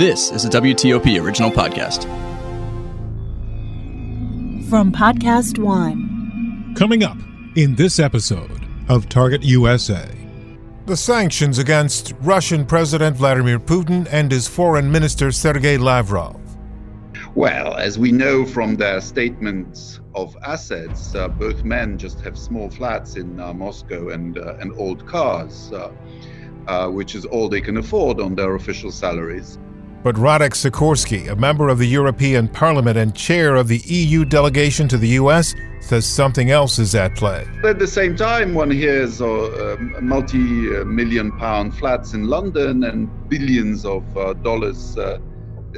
This is a WTOP original podcast. From Podcast One. Coming up in this episode of Target USA. The sanctions against Russian President Vladimir Putin and his foreign minister Sergei Lavrov. Well, as we know from their statements of assets, uh, both men just have small flats in uh, Moscow and, uh, and old cars, uh, uh, which is all they can afford on their official salaries. But Radek Sikorski, a member of the European Parliament and chair of the EU delegation to the US, says something else is at play. At the same time, one hears uh, multi million pound flats in London and billions of uh, dollars uh,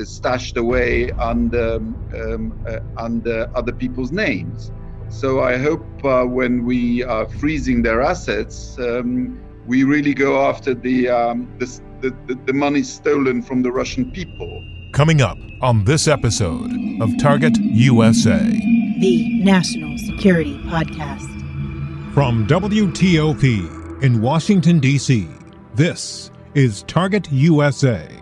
stashed away under, um, uh, under other people's names. So I hope uh, when we are freezing their assets, um, we really go after the, um, the the, the, the money stolen from the Russian people. Coming up on this episode of Target USA, the National Security Podcast. From WTOP in Washington, D.C., this is Target USA.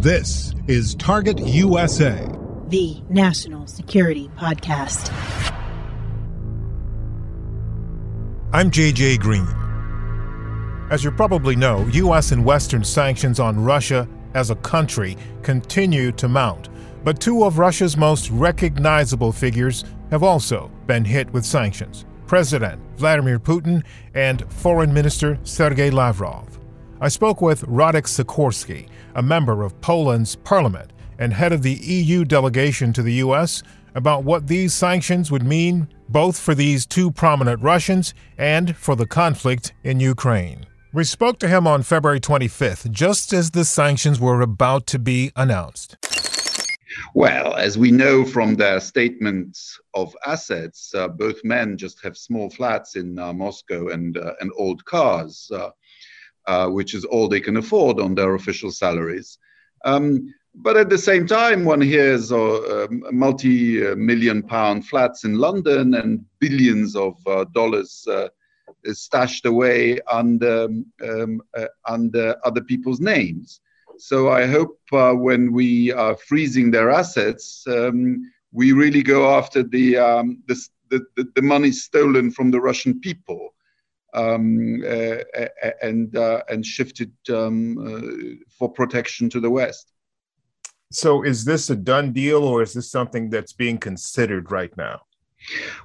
This is Target USA, the National Security Podcast. I'm JJ Green. As you probably know, U.S. and Western sanctions on Russia as a country continue to mount. But two of Russia's most recognizable figures have also been hit with sanctions President Vladimir Putin and Foreign Minister Sergei Lavrov. I spoke with Radek Sikorski, a member of Poland's parliament and head of the EU delegation to the U.S., about what these sanctions would mean both for these two prominent Russians and for the conflict in Ukraine. We spoke to him on February 25th, just as the sanctions were about to be announced. Well, as we know from their statements of assets, uh, both men just have small flats in uh, Moscow and, uh, and old cars. Uh, which is all they can afford on their official salaries. Um, but at the same time, one hears uh, um, multi-million pound flats in London and billions of uh, dollars uh, stashed away under, um, uh, under other people's names. So I hope when we are freezing their assets, um, we really go after the, um, the, the, the money stolen from the Russian people um, uh, and uh, and shifted um, uh, for protection to the west. So, is this a done deal, or is this something that's being considered right now?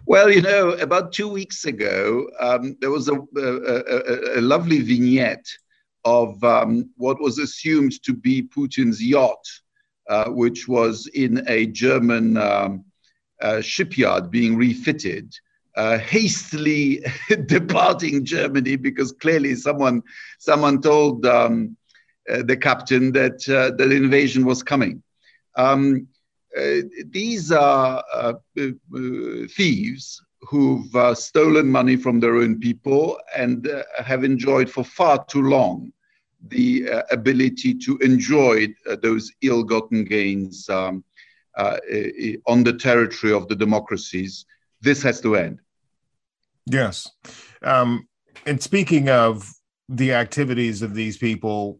Well, you know, about two weeks ago, um, there was a, a, a, lovely vignette of um, what was assumed to be Putin's yacht, uh, which was in a German um, uh, shipyard being refitted uh, hastily departing Germany because clearly someone someone told um, uh, the captain that uh, the invasion was coming. Um, uh, these are uh, uh, thieves who've stolen money from their own people and have enjoyed for far too long the ability to enjoy those ill-gotten gains um, on the territory of the democracies. This has to end. Yes. Um, and speaking of the activities of these people,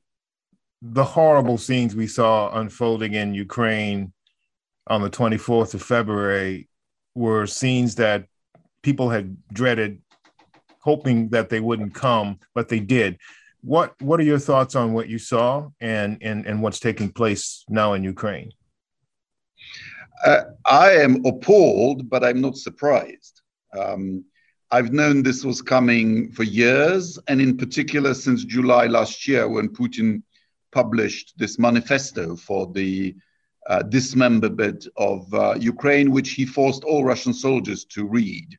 the horrible scenes we saw unfolding in Ukraine on the 24th of February were scenes that people had dreaded, hoping that they wouldn't come, but they did. What What are your thoughts on what you saw and and, and what's taking place now in Ukraine? Uh, I am appalled, but I'm not surprised. Um, I've known this was coming for years, and in particular since July last year, when Putin published this manifesto for the uh, dismemberment of uh, Ukraine, which he forced all Russian soldiers to read.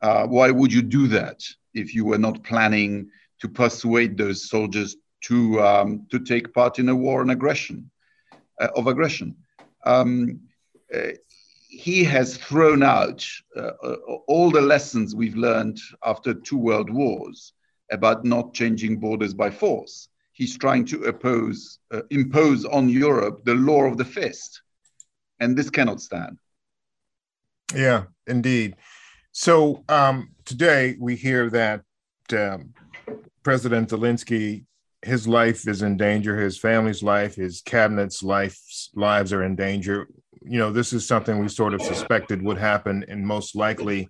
Uh, why would you do that if you were not planning to persuade those soldiers to um, to take part in a war and aggression? uh, of aggression. Um, uh, he has thrown out uh, uh, all the lessons we've learned after two world wars about not changing borders by force. He's trying to oppose, uh, impose on Europe the law of the fist, and this cannot stand. Yeah, indeed. So um, today we hear that um, President Zelensky, his life is in danger, his family's life, his cabinet's lives are in danger. You know, this is something we sort of suspected would happen, and most likely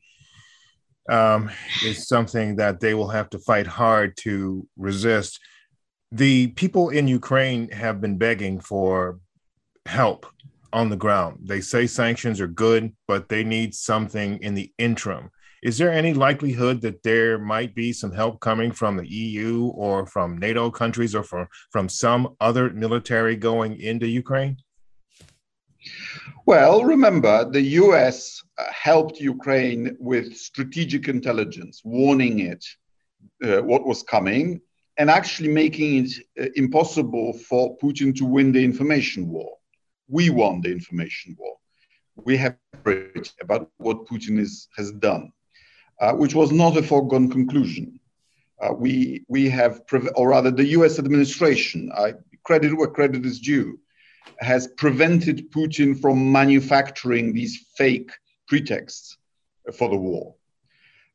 um, is something that they will have to fight hard to resist. The people in Ukraine have been begging for help on the ground. They say sanctions are good, but they need something in the interim. Is there any likelihood that there might be some help coming from the EU or from NATO countries or from, from some other military going into Ukraine? Well, remember, the US uh, helped Ukraine with strategic intelligence, warning it uh, what was coming, and actually making it uh, impossible for Putin to win the information war. We won the information war. We have about what Putin is, has done uh, which was not a foregone conclusion. Uh, we, we have, or rather, the US administration, I credit where credit is due, has prevented Putin from manufacturing these fake pretexts for the war.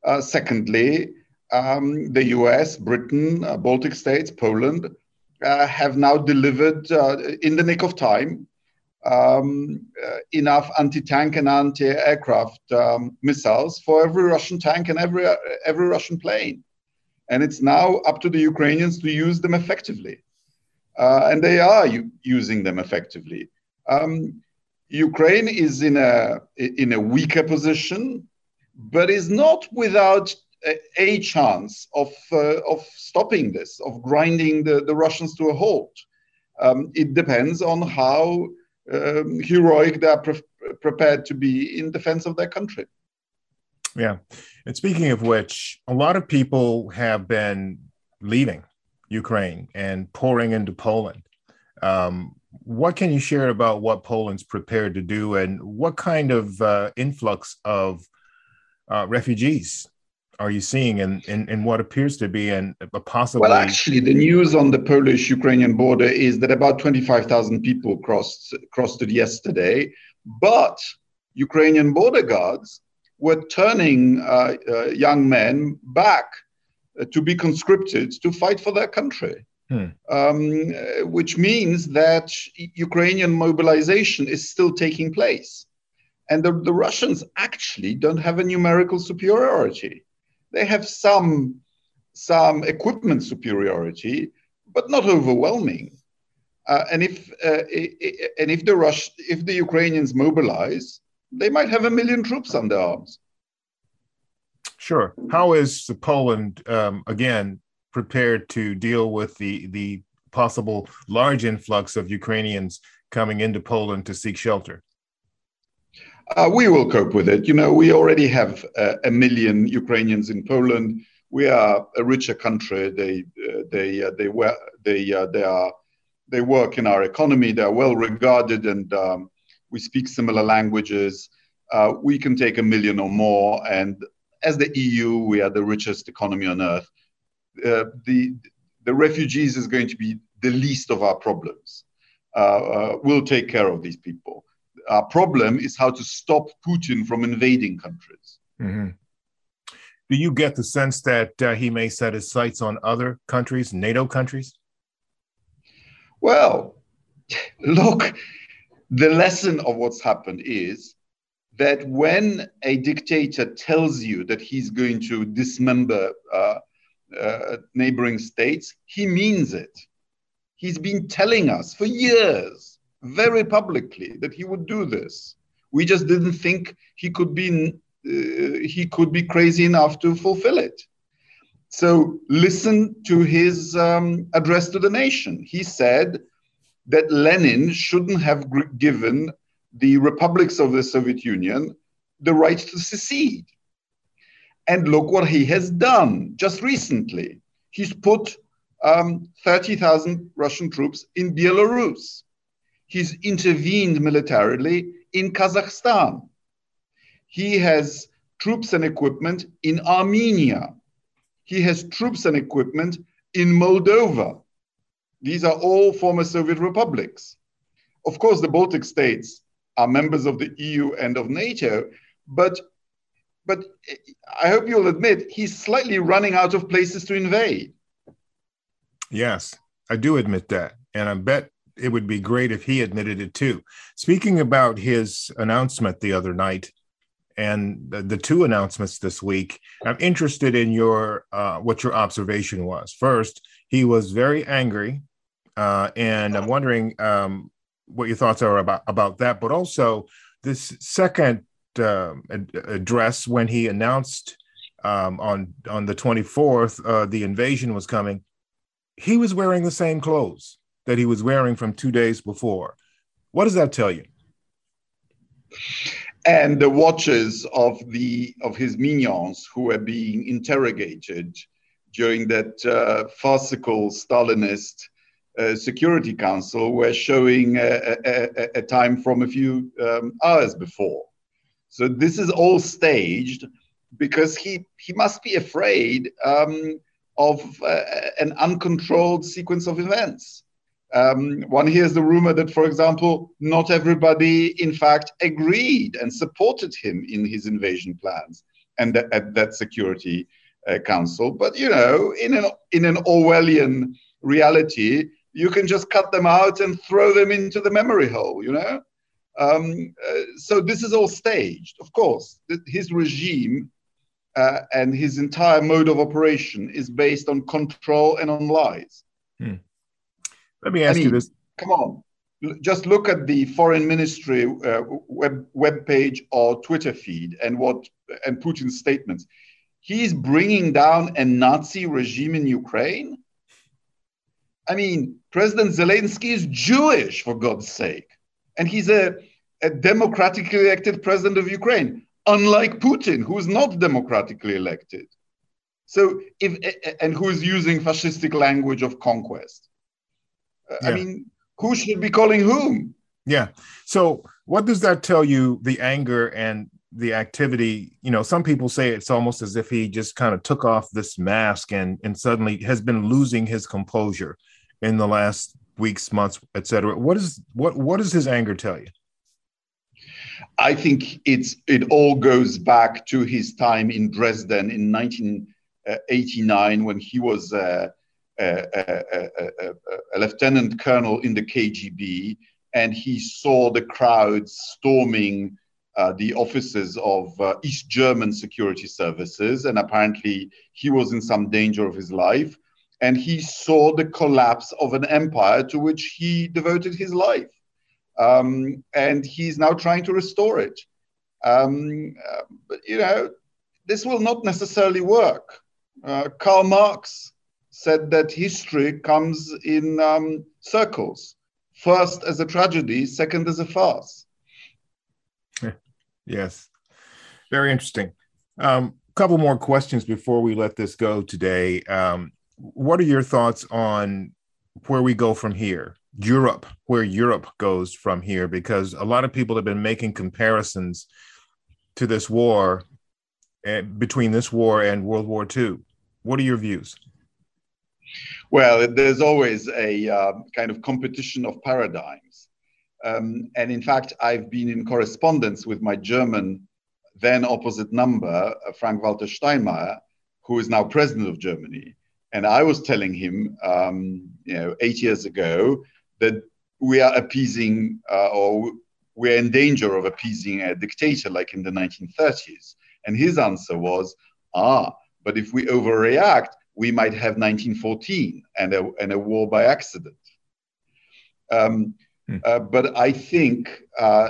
Uh, secondly, um, the US, Britain, uh, Baltic states, Poland uh, have now delivered uh, in the nick of time um, uh, enough anti-tank and anti-aircraft um, missiles for every Russian tank and every every Russian plane, and it's now up to the Ukrainians to use them effectively, uh, and they are u- using them effectively. Um, Ukraine is in a in a weaker position, but is not without a, a chance of uh, of stopping this, of grinding the, the Russians to a halt. Um, it depends on how um, heroic they are pre- prepared to be in defense of their country. Yeah. And speaking of which, a lot of people have been leaving Ukraine and pouring into Poland. Um, what can you share about what Poland's prepared to do and what kind of uh, influx of uh, refugees are you seeing in, in, in what appears to be an, a possible? Well, actually, the news on the Polish-Ukrainian border is that about 25,000 people crossed crossed it yesterday, but Ukrainian border guards were turning uh, uh, young men back to be conscripted to fight for their country. Hmm. Um, which means that Ukrainian mobilization is still taking place. And the, the Russians actually don't have a numerical superiority. They have some, some equipment superiority, but not overwhelming. Uh, and if uh, and if the Rush, if the Ukrainians mobilize, they might have a million troops on their arms. Sure. How is Poland um, again prepared to deal with the the possible large influx of Ukrainians coming into Poland to seek shelter? Uh, we will cope with it. You know, we already have uh, a million Ukrainians in Poland. We are a richer country. They, uh, they, uh, they, were, they, uh, they, are, they work in our economy. They are well regarded, and um, we speak similar languages. Uh, we can take a million or more. And as the EU, we are the richest economy on earth. the, the refugees is going to be the least of our problems. we'll take care of these people our problem is how to stop Putin from invading countries. Mm-hmm. Do you get the sense that uh, he may set his sights on other countries, NATO countries? Well, look, the lesson of what's happened is that when a dictator tells you that he's going to dismember uh, uh, neighboring states, he means it. He's been telling us for years very publicly that he would do this. We just didn't think he could be uh, he could be crazy enough to fulfill it. So listen to his um, address to the nation. He said that Lenin shouldn't have given the republics of the Soviet Union the right to secede. And look what he has done just recently. He's put um, 30,000 Russian troops in Belarus. he's intervened militarily in Kazakhstan. He has troops and equipment in Armenia. He has troops and equipment in Moldova. These are all former Soviet republics. Of course, the Baltic states are members of the EU and of NATO, but but I hope you'll admit he's slightly running out of places to invade. Yes, I do admit that. And I bet it would be great if he admitted it too. Speaking about his announcement the other night and the, two announcements this week, I'm interested in your uh, what your observation was. First, he was very angry, uh, and I'm wondering um, what your thoughts are about about that. But also this second uh, address when he announced um, on on the 24th uh, the invasion was coming. He was wearing the same clothes that he was wearing from two days before. What does that tell you? And the watches of the of his minions who were being interrogated during that uh, farcical Stalinist uh, Security Council were showing a, a, a, time from a few um, hours before. So this is all staged because he he must be afraid um, of uh, an uncontrolled sequence of events. Um, one hears the rumor that, for example, not everybody, in fact, agreed and supported him in his invasion plans and th- at that Security uh, Council. But you know, in an in an Orwellian reality, you can just cut them out and throw them into the memory hole. You know, um, uh, so this is all staged. Of course, his regime uh, and his entire mode of operation is based on control and on lies. Hmm. Let me ask I mean, you this. Come on. Just look at the foreign ministry uh, web, web page or Twitter feed and what and Putin's statements. He's bringing down a Nazi regime in Ukraine. I mean, President Zelensky is Jewish, for God's sake. And he's a, a democratically elected president of Ukraine, unlike Putin, who is not democratically elected. So, if and who is using fascistic language of conquest. Uh, yeah. I mean, who should be calling whom? Yeah. So, what does that tell you? The anger and the activity. You know, some people say it's almost as if he just kind of took off this mask and and suddenly has been losing his composure in the last weeks, months, etc. What is what what does his anger tell you? I think it's it all goes back to his time in Dresden in 1989 when he was uh, a, a, a, lieutenant colonel in the KGB, and he saw the crowds storming uh, the offices of uh, East German security services, and apparently he was in some danger of his life. And he saw the collapse of an empire to which he devoted his life. Um, and he's now trying to restore it. Um, uh, but, you know, this will not necessarily work. Uh, Karl Marx said that history comes in um, circles first as a tragedy, second as a farce. Yes, very interesting. A um, couple more questions before we let this go today. Um, what are your thoughts on where we go from here? Europe, where Europe goes from here, because a lot of people have been making comparisons to this war uh, between this war and World War II. What are your views? Well, there's always a uh, kind of competition of paradigms. Um, and in fact, I've been in correspondence with my German then opposite number, uh, Frank Walter Steinmeier, who is now president of Germany. And I was telling him, um, you know, eight years ago, that we are appeasing uh, or we're in danger of appeasing a dictator like in the 1930s. And his answer was, ah, but if we overreact, we might have 1914 and a, and a war by accident. Um, hmm. uh, but I think uh,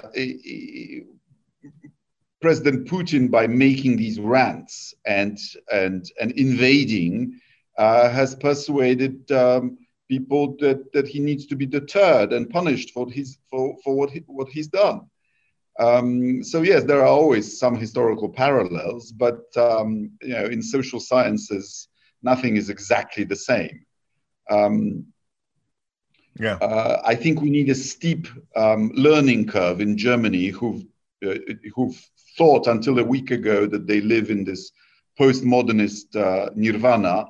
President Putin, by making these rants and and and invading, has persuaded um, people that, that he needs to be deterred and punished for his for, for what he, what he's done. Um, so yes, there are always some historical parallels, but um, you know, in social sciences, nothing is exactly the same. Um, Yeah. Uh, I think we need a steep um, learning curve in Germany, who've uh, who've thought until a week ago that they live in this postmodernist uh, nirvana,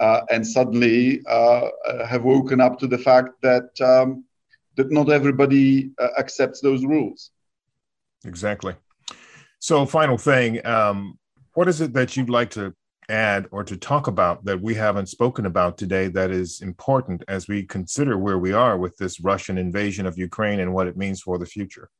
uh, and suddenly uh, have woken up to the fact that um, that not everybody accepts those rules. Exactly. So, final thing, um, what is it that you'd like to add or to talk about that we haven't spoken about today that is important as we consider where we are with this Russian invasion of Ukraine and what it means for the future?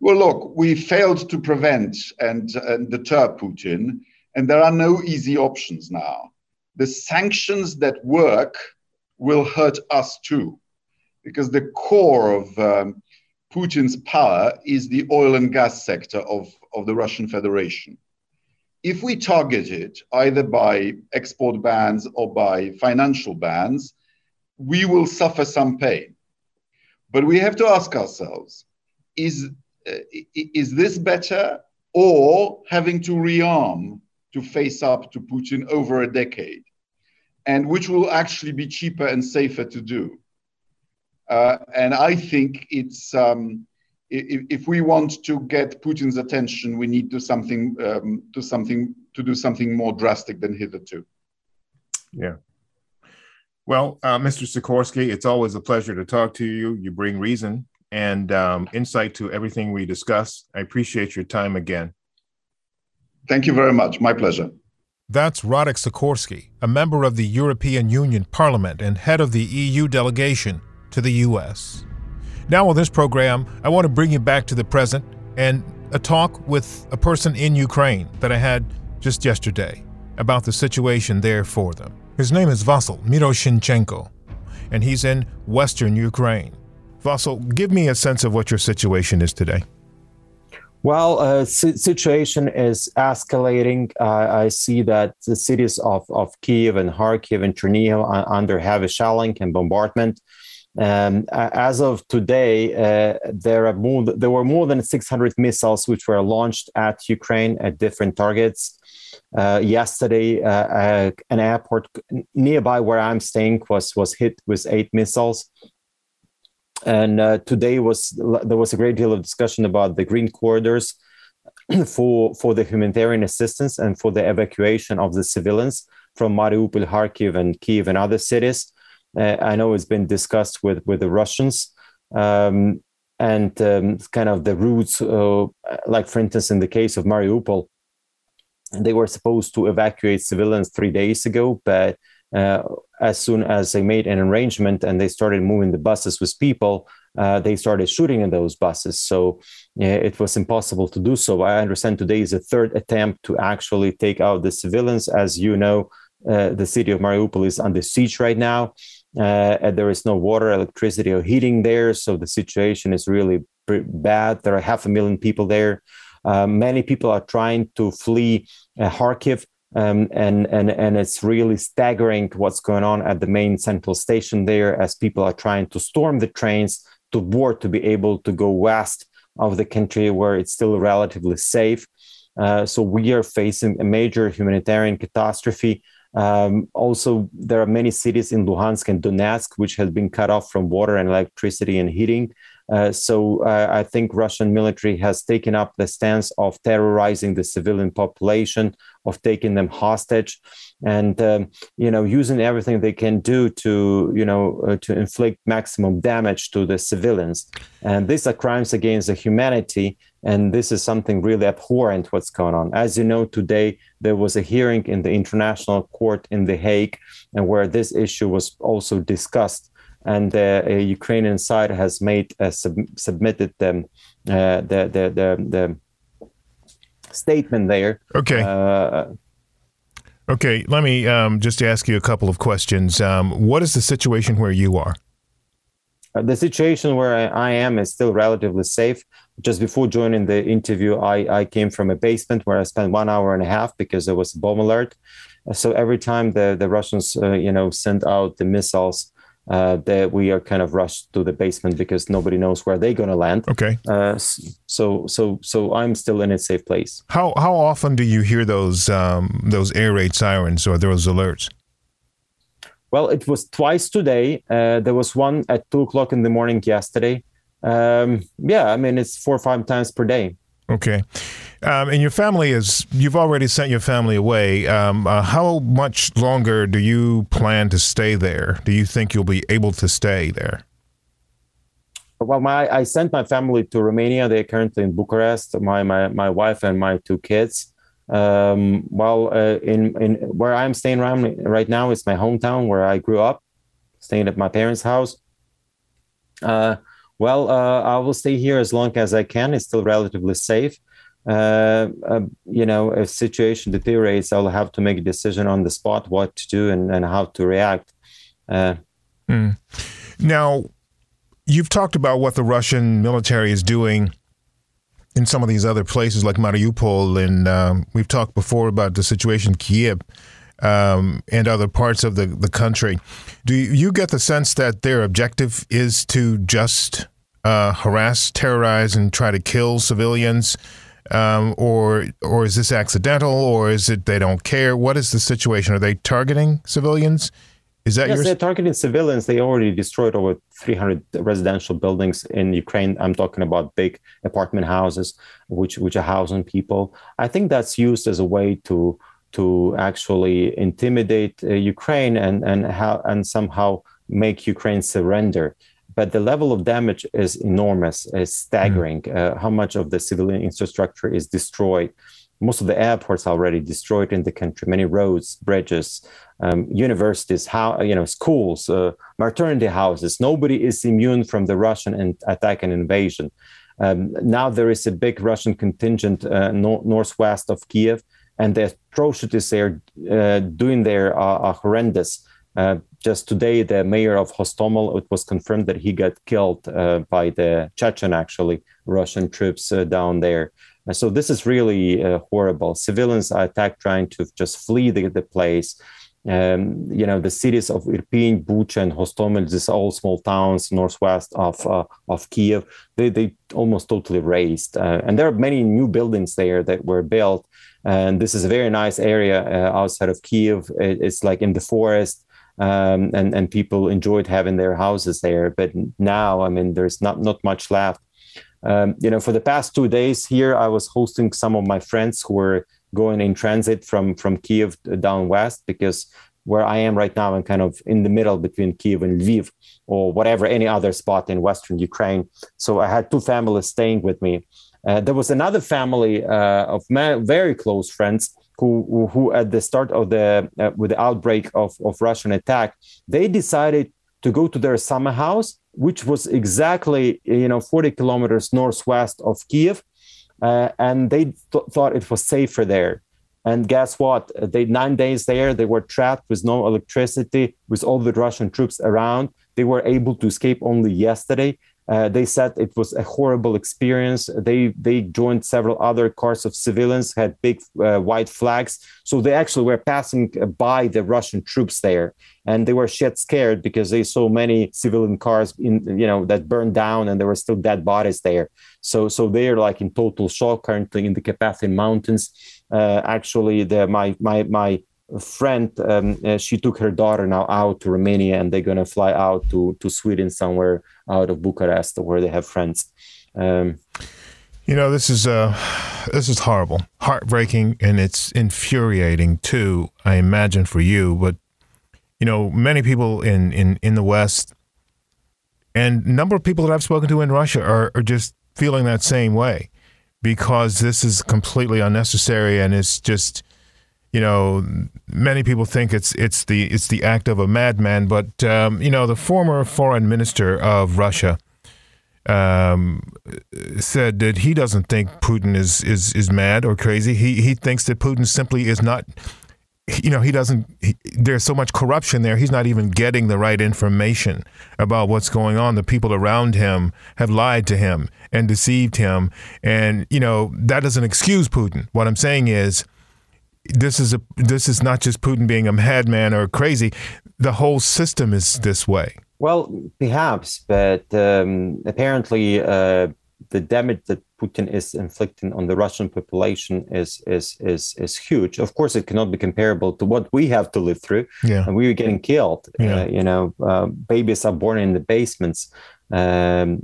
Well, look, we failed to prevent and, and deter Putin, and there are no easy options now. The sanctions that work will hurt us too, because the core of um, Putin's power is the oil and gas sector of, of the Russian Federation. If we target it either by export bans or by financial bans, we will suffer some pain. But we have to ask ourselves is, uh, is this better or having to rearm to face up to Putin over a decade? And which will actually be cheaper and safer to do? Uh, and I think it's um, if, if, we want to get Putin's attention, we need to something um, to something to do something more drastic than hitherto. Yeah. Well, uh, Mr. Sikorski, it's always a pleasure to talk to you. You bring reason and um, insight to everything we discuss. I appreciate your time again. Thank you very much. My pleasure. That's Radek Sikorski, a member of the European Union Parliament and head of the EU delegation to the U.S. Now, on this program, I want to bring you back to the present and a talk with a person in Ukraine that I had just yesterday about the situation there for them. His name is Vasyl Myroshnychenko, and he's in western Ukraine. Vasyl, give me a sense of what your situation is today. Well, uh, situation is escalating. Uh, I see that the cities of, of Kiev and Kharkiv and Chernihiv are under heavy shelling and bombardment. Um, as of today, uh, there are more. There were more than 600 missiles which were launched at Ukraine at different targets. Uh, yesterday, uh, uh an airport nearby where I'm staying was was hit with eight missiles. And uh, today was there was a great deal of discussion about the green corridors for for the humanitarian assistance and for the evacuation of the civilians from Mariupol, Kharkiv, and Kiev and other cities. Uh, I know it's been discussed with with the Russians. Um, and um, kind of the routes, uh, like for instance, in the case of Mariupol, they were supposed to evacuate civilians three days ago, but uh, as soon as they made an arrangement and they started moving the buses with people, uh, they started shooting in those buses. So it was impossible to do so. I understand today is a third attempt to actually take out the civilians. As you know, uh, the city of Mariupol is under siege right now. Uh, there is no water, electricity, or heating there, so the situation is really bad. There are half a million people there. Uh, many people are trying to flee uh, Kharkiv, um, and and and it's really staggering what's going on at the main central station there, as people are trying to storm the trains to board to be able to go west of the country where it's still relatively safe. Uh, so we are facing a major humanitarian catastrophe. Um, also, there are many cities in Luhansk and Donetsk which have been cut off from water and electricity and heating. Uh, so uh, I think Russian military has taken up the stance of terrorizing the civilian population, of taking them hostage, and um, you know using everything they can do to you know uh, to inflict maximum damage to the civilians. And these are crimes against the humanity. And this is something really abhorrent what's going on. As you know, today there was a hearing in the International Court in The Hague, and where this issue was also discussed and the uh, Ukrainian side has made uh, sub- submitted them uh, the, the the the statement there. Okay. okay. Let me um, just ask you a couple of questions. Um, what is the situation where you are? the situation where I, I, am is still relatively safe. Just before joining the interview, I, I came from a basement where I spent one hour and a half because there was a bomb alert. So every time the the Russians, uh, you know, sent out the missiles uh, that we are kind of rushed to the basement because nobody knows where they're going to land. Okay. Uh, so so so I'm still in a safe place. How how often do you hear those um, those air raid sirens or those alerts? Well, it was twice today. Uh, there was one at two o'clock in the morning yesterday. Um, yeah, I mean it's four or five times per day. Okay. Um, and your family is, you've already sent your family away. Um, uh, how much longer do you plan to stay there? Do you think you'll be able to stay there? Well, my I sent my family to Romania. They're currently in Bucharest. My my, my wife and my two kids. Um, well, uh, in in where I'm staying right, now is my hometown where I grew up, staying at my parents' house. Uh, well, uh, I will stay here as long as I can. It's still relatively safe. Uh, uh, you know, if situation deteriorates, I'll have to make a decision on the spot what to do and, and how to react. Mm. Now, you've talked about what the Russian military is doing in some of these other places like Mariupol, and um, we've talked before about the situation in Kiev um, and other parts of the, the country. Do you get the sense that their objective is to just uh, harass, terrorize, and try to kill civilians? Um, or or is this accidental, or is it they don't care? What is the situation? Are they targeting civilians? Is that yes, yours? they're targeting civilians. They already destroyed over 300 residential buildings in Ukraine. I'm talking about big apartment houses, which which are housing people. I think that's used as a way to to actually intimidate uh, Ukraine and and how and somehow make Ukraine surrender. But the level of damage is enormous, is staggering. Mm. Uh, how much of the civilian infrastructure is destroyed? Most of the airports already destroyed in the country. Many roads, bridges, um, universities, how you know schools, uh, maternity houses. Nobody is immune from the Russian in- attack and invasion. Um, now there is a big Russian contingent uh, no- northwest of Kiev, and the atrocities they're uh, doing there are, are horrendous. Uh, just today, the mayor of Hostomel, it was confirmed that he got killed uh, by the Chechen, actually, Russian troops uh, down there. so this is really horrible. Civilians are attacked trying to just flee the, the place um, you know, the cities of Irpin, Bucha, and Hostomel, these all small towns northwest of uh, of Kiev, they they almost totally razed. Uh, and there are many new buildings there that were built. And this is a very nice area uh, outside of Kiev. It's like in the forest, um, and and people enjoyed having their houses there. But now, I mean, there's not not much left. Um, you know, for the past two days here, I was hosting some of my friends who were going in transit from from Kiev down west because where I am right now, I'm kind of in the middle between Kiev and Lviv or whatever, any other spot in Western Ukraine. So I had two families staying with me. Uh, there was another family uh, of very close friends who, who at the start of the, uh, with the outbreak of, of Russian attack, they decided to go to their summer house, which was exactly, you know, 40 kilometers northwest of Kiev uh, and they th- thought it was safer there. And guess what? They nine days there, they were trapped with no electricity, with all the Russian troops around. They were able to escape only yesterday. Uh, they said it was a horrible experience. They they joined several other cars of civilians, had big uh, white flags. So they actually were passing by the Russian troops there, and they were shit scared because they saw many civilian cars in you know that burned down, and there were still dead bodies there. So so they are like in total shock currently in the Carpathian Mountains. Uh, actually, the my my my friend um, uh, she took her daughter now out to romania and they're to fly out to to sweden somewhere out of bucharest where they have friends. Um, you know this is uh this is horrible heartbreaking and it's infuriating too i imagine for you but you know many people in in in the west and number of people that i've spoken to in russia are, are just feeling that same way because this is completely unnecessary and it's just you know, many people think it's it's the it's the act of a madman, but um, you know, the former foreign minister of Russia um, said that he doesn't think Putin is is is mad or crazy. He he thinks that Putin simply is not. You know, he doesn't. He, there's so much corruption there. He's not even getting the right information about what's going on. The people around him have lied to him and deceived him, and you know that doesn't excuse Putin. What I'm saying is this is a this is not just Putin being a madman or crazy. The whole system is this way. Well, perhaps, but um, apparently, uh, the damage that Putin is inflicting on the Russian population is is is is huge. Of course, it cannot be comparable to what we have to live through. Yeah. And we were getting killed. Yeah. Uh, you know, uh, babies are born in the basements. Um,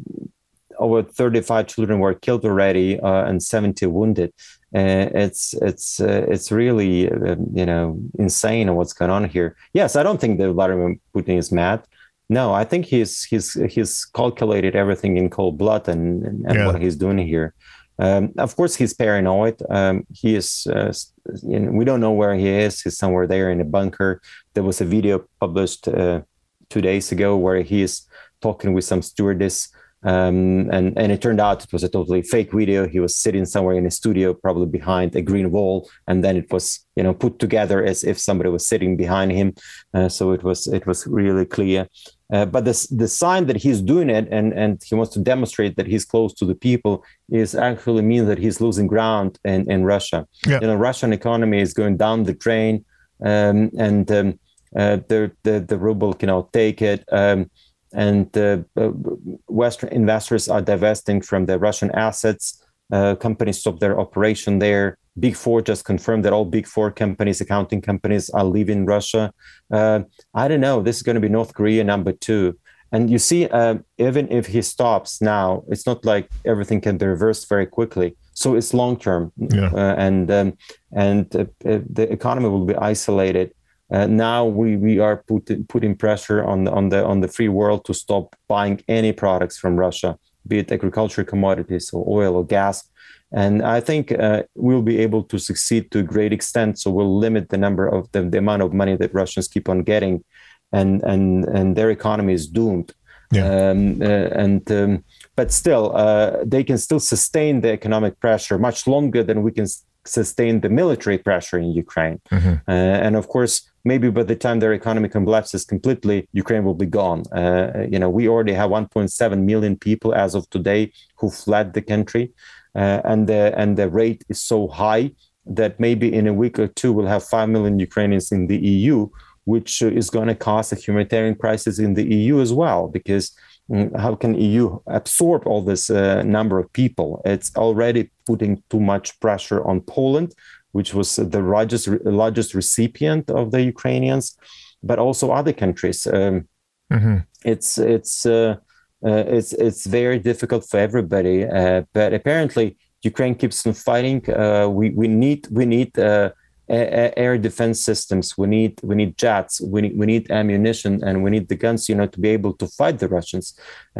over 35 children were killed already uh, and 70 wounded. Uh, it's it's uh, it's really uh, you know insane what's going on here. Yes, I don't think that Vladimir Putin is mad. No, I think he's he's he's calculated everything in cold blood and and, and Yeah. what he's doing here. Um, of course, he's paranoid. Um, he is. Uh, you know, we don't know where he is. He's somewhere there in a bunker. There was a video published uh, two days ago where he is talking with some stewardess, um, and and it turned out it was a totally fake video. He was sitting somewhere in a studio, probably behind a green wall, and then it was you know put together as if somebody was sitting behind him. Uh, so it was it was really clear. Uh, but the the sign that he's doing it and and he wants to demonstrate that he's close to the people is actually means that he's losing ground in in Russia. Yeah. You know, Russian economy is going down the drain, um, and um, uh, the the the ruble cannot take it. Um, and uh, uh, Western investors are divesting from the Russian assets. Uh, companies stop their operation there. Big Four just confirmed that all Big Four companies, accounting companies, are leaving Russia. Uh, I don't know. This is going to be North Korea number two. And you see, uh, even if he stops now, it's not like everything can be reversed very quickly. So it's long term, Yeah. uh, and um, and uh, the economy will be isolated. Uh, now we, we are put, putting pressure on the, on the on the free world to stop buying any products from Russia, be it agricultural commodities or oil or gas. And I think uh, we'll be able to succeed to a great extent. So we'll limit the number of the, the amount of money that Russians keep on getting, and and and their economy is doomed. Yeah. Um, uh, and um, but still, uh, they can still sustain the economic pressure much longer than we can sustain the military pressure in Ukraine. Mhm. Uh, and of course, maybe by the time their economy collapses completely, Ukraine will be gone. Uh, you know, we already have 1.7 million people as of today who fled the country, uh, and the and the rate is so high that maybe in a week or two we'll have five million Ukrainians in the EU, which is going to cause a humanitarian crisis in the EU as well, because. mm, How can EU absorb all this uh, number of people? It's already putting too much pressure on Poland, which was the largest largest recipient of the Ukrainians, but also other countries. Um, Mhm. it's it's uh, uh, it's it's very difficult for everybody. Uh, but apparently, Ukraine keeps on fighting. Uh, we we need we need uh, air defense systems. We need we need jets. We need we need ammunition, and we need the guns. You know, to be able to fight the Russians.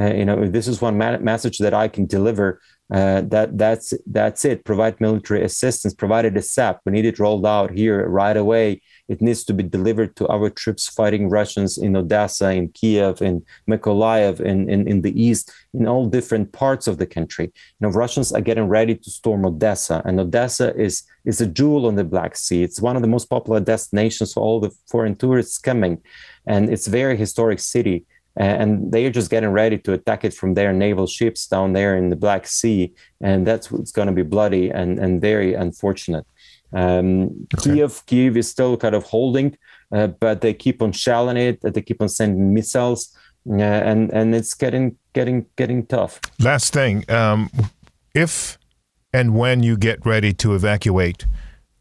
Uh, you know, this is one ma- message that I can deliver. Uh, that that's that's it. Provide military assistance. Provided a SAP. We need it rolled out here right away. It needs to be delivered to our troops fighting Russians in Odessa, in Kiev, in Mykolaiv, in, in, in the east, in all different parts of the country. You know, Russians are getting ready to storm Odessa, and Odessa is is a jewel on the Black Sea. It's one of the most popular destinations for all the foreign tourists coming, and it's a very historic city. And they are just getting ready to attack it from their naval ships down there in the Black Sea, and that's what's going to be bloody and and very unfortunate. Um, Kiev, Kiev is still kind of holding, uh, but they keep on shelling it. They keep on sending missiles, uh, and and it's getting getting getting tough. Last thing, um, if and when you get ready to evacuate,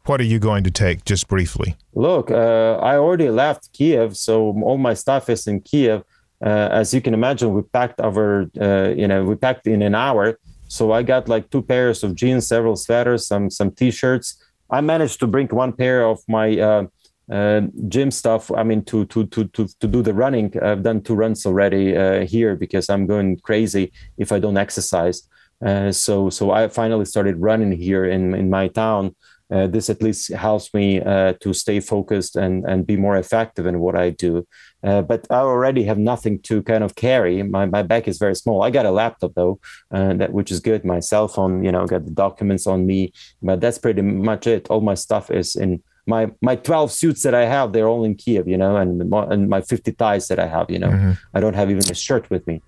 what are you going to take? Just briefly. Look, uh, I already left Kiev, so all my stuff is in Kiev. Uh, as you can imagine, we packed our, uh, you know, we packed in an hour. So I got like two pairs of jeans, several sweaters, some some t-shirts. I managed to bring one pair of my uh, uh, gym stuff. I mean, to to to to to do the running. I've done two runs already uh, here because I'm going crazy if I don't exercise. Uh, so so I finally started running here in in my town. Uh, this at least helps me uh, to stay focused and and be more effective in what I do. Uh, but I already have nothing to kind of carry. My my bag is very small. I got a laptop though, uh, that which is good. My cell phone, you know, got the documents on me. But that's pretty much it. All my stuff is in my my 12 suits that I have. They're all in Kiev, you know, and my, and my 50 ties that I have. You know, I don't have even a shirt with me.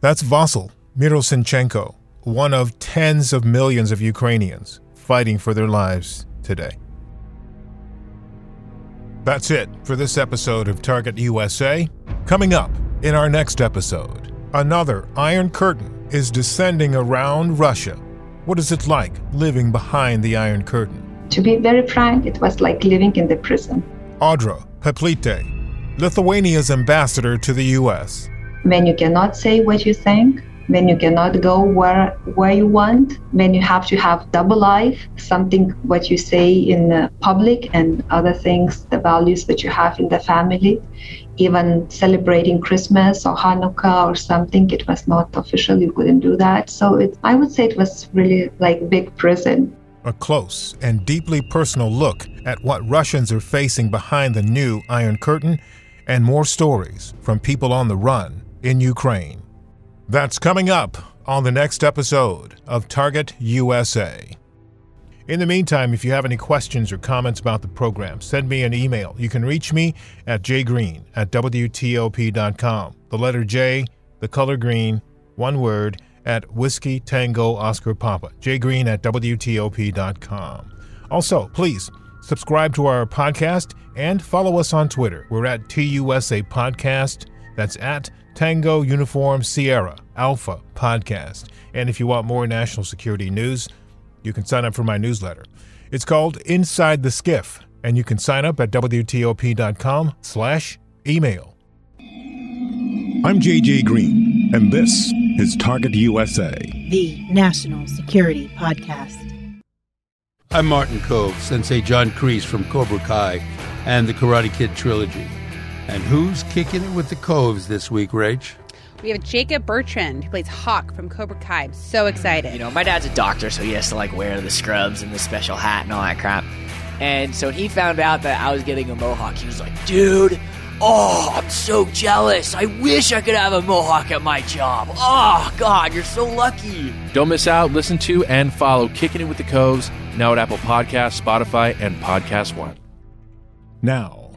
That's Vasyl Myroshnychenko, one of tens of millions of Ukrainians fighting for their lives today. That's it for this episode of Target USA. Coming up in our next episode, another Iron Curtain is descending around Russia. What is it like living behind the Iron Curtain? To be very frank, it was like living in the prison. Audra Plepytė, Lithuania's ambassador to the U.S. When you cannot say what you think, when you cannot go where where you want, when you have to have double life, something what you say in public and other things, the values that you have in the family, even celebrating Christmas or Hanukkah or something, it was not official. You couldn't do that. So it, I would say it was really like big prison. A close and deeply personal look at what Russians are facing behind the new Iron Curtain, and more stories from people on the run in Ukraine. That's coming up on the next episode of Target USA. In the meantime, if you have any questions or comments about the program, send me an email. You can reach me at jgreen at WTOP.com. The letter J, the color green, one word, at Whiskey Tango Oscar Papa. jgreen at WTOP.com. Also, please subscribe to our podcast and follow us on Twitter. We're at TUSA Podcast. That's at Tango Uniform Sierra Alpha Podcast. And if you want more national security news, you can sign up for my newsletter. It's called Inside the SCIF, and you can sign up at WTOP.com slash email. I'm JJ Green, and this is Target USA, the National Security Podcast. I'm Martin Kove, Sensei John Kreese from Cobra Kai and the Karate Kid trilogy. And who's kicking it with the Koves this week, Rach? We have Jacob Bertrand, who plays Hawk from Cobra Kai. I'm so excited. You know, my dad's a doctor, so he has to like wear the scrubs and the special hat and all that crap. And so he found out that I was getting a mohawk, he was like, dude, oh, I'm so jealous. I wish I could have a mohawk at my job. Oh, God, you're so lucky. Don't miss out. Listen to and follow Kicking It with the Koves now at Apple Podcasts, Spotify, and Podcast One. Now,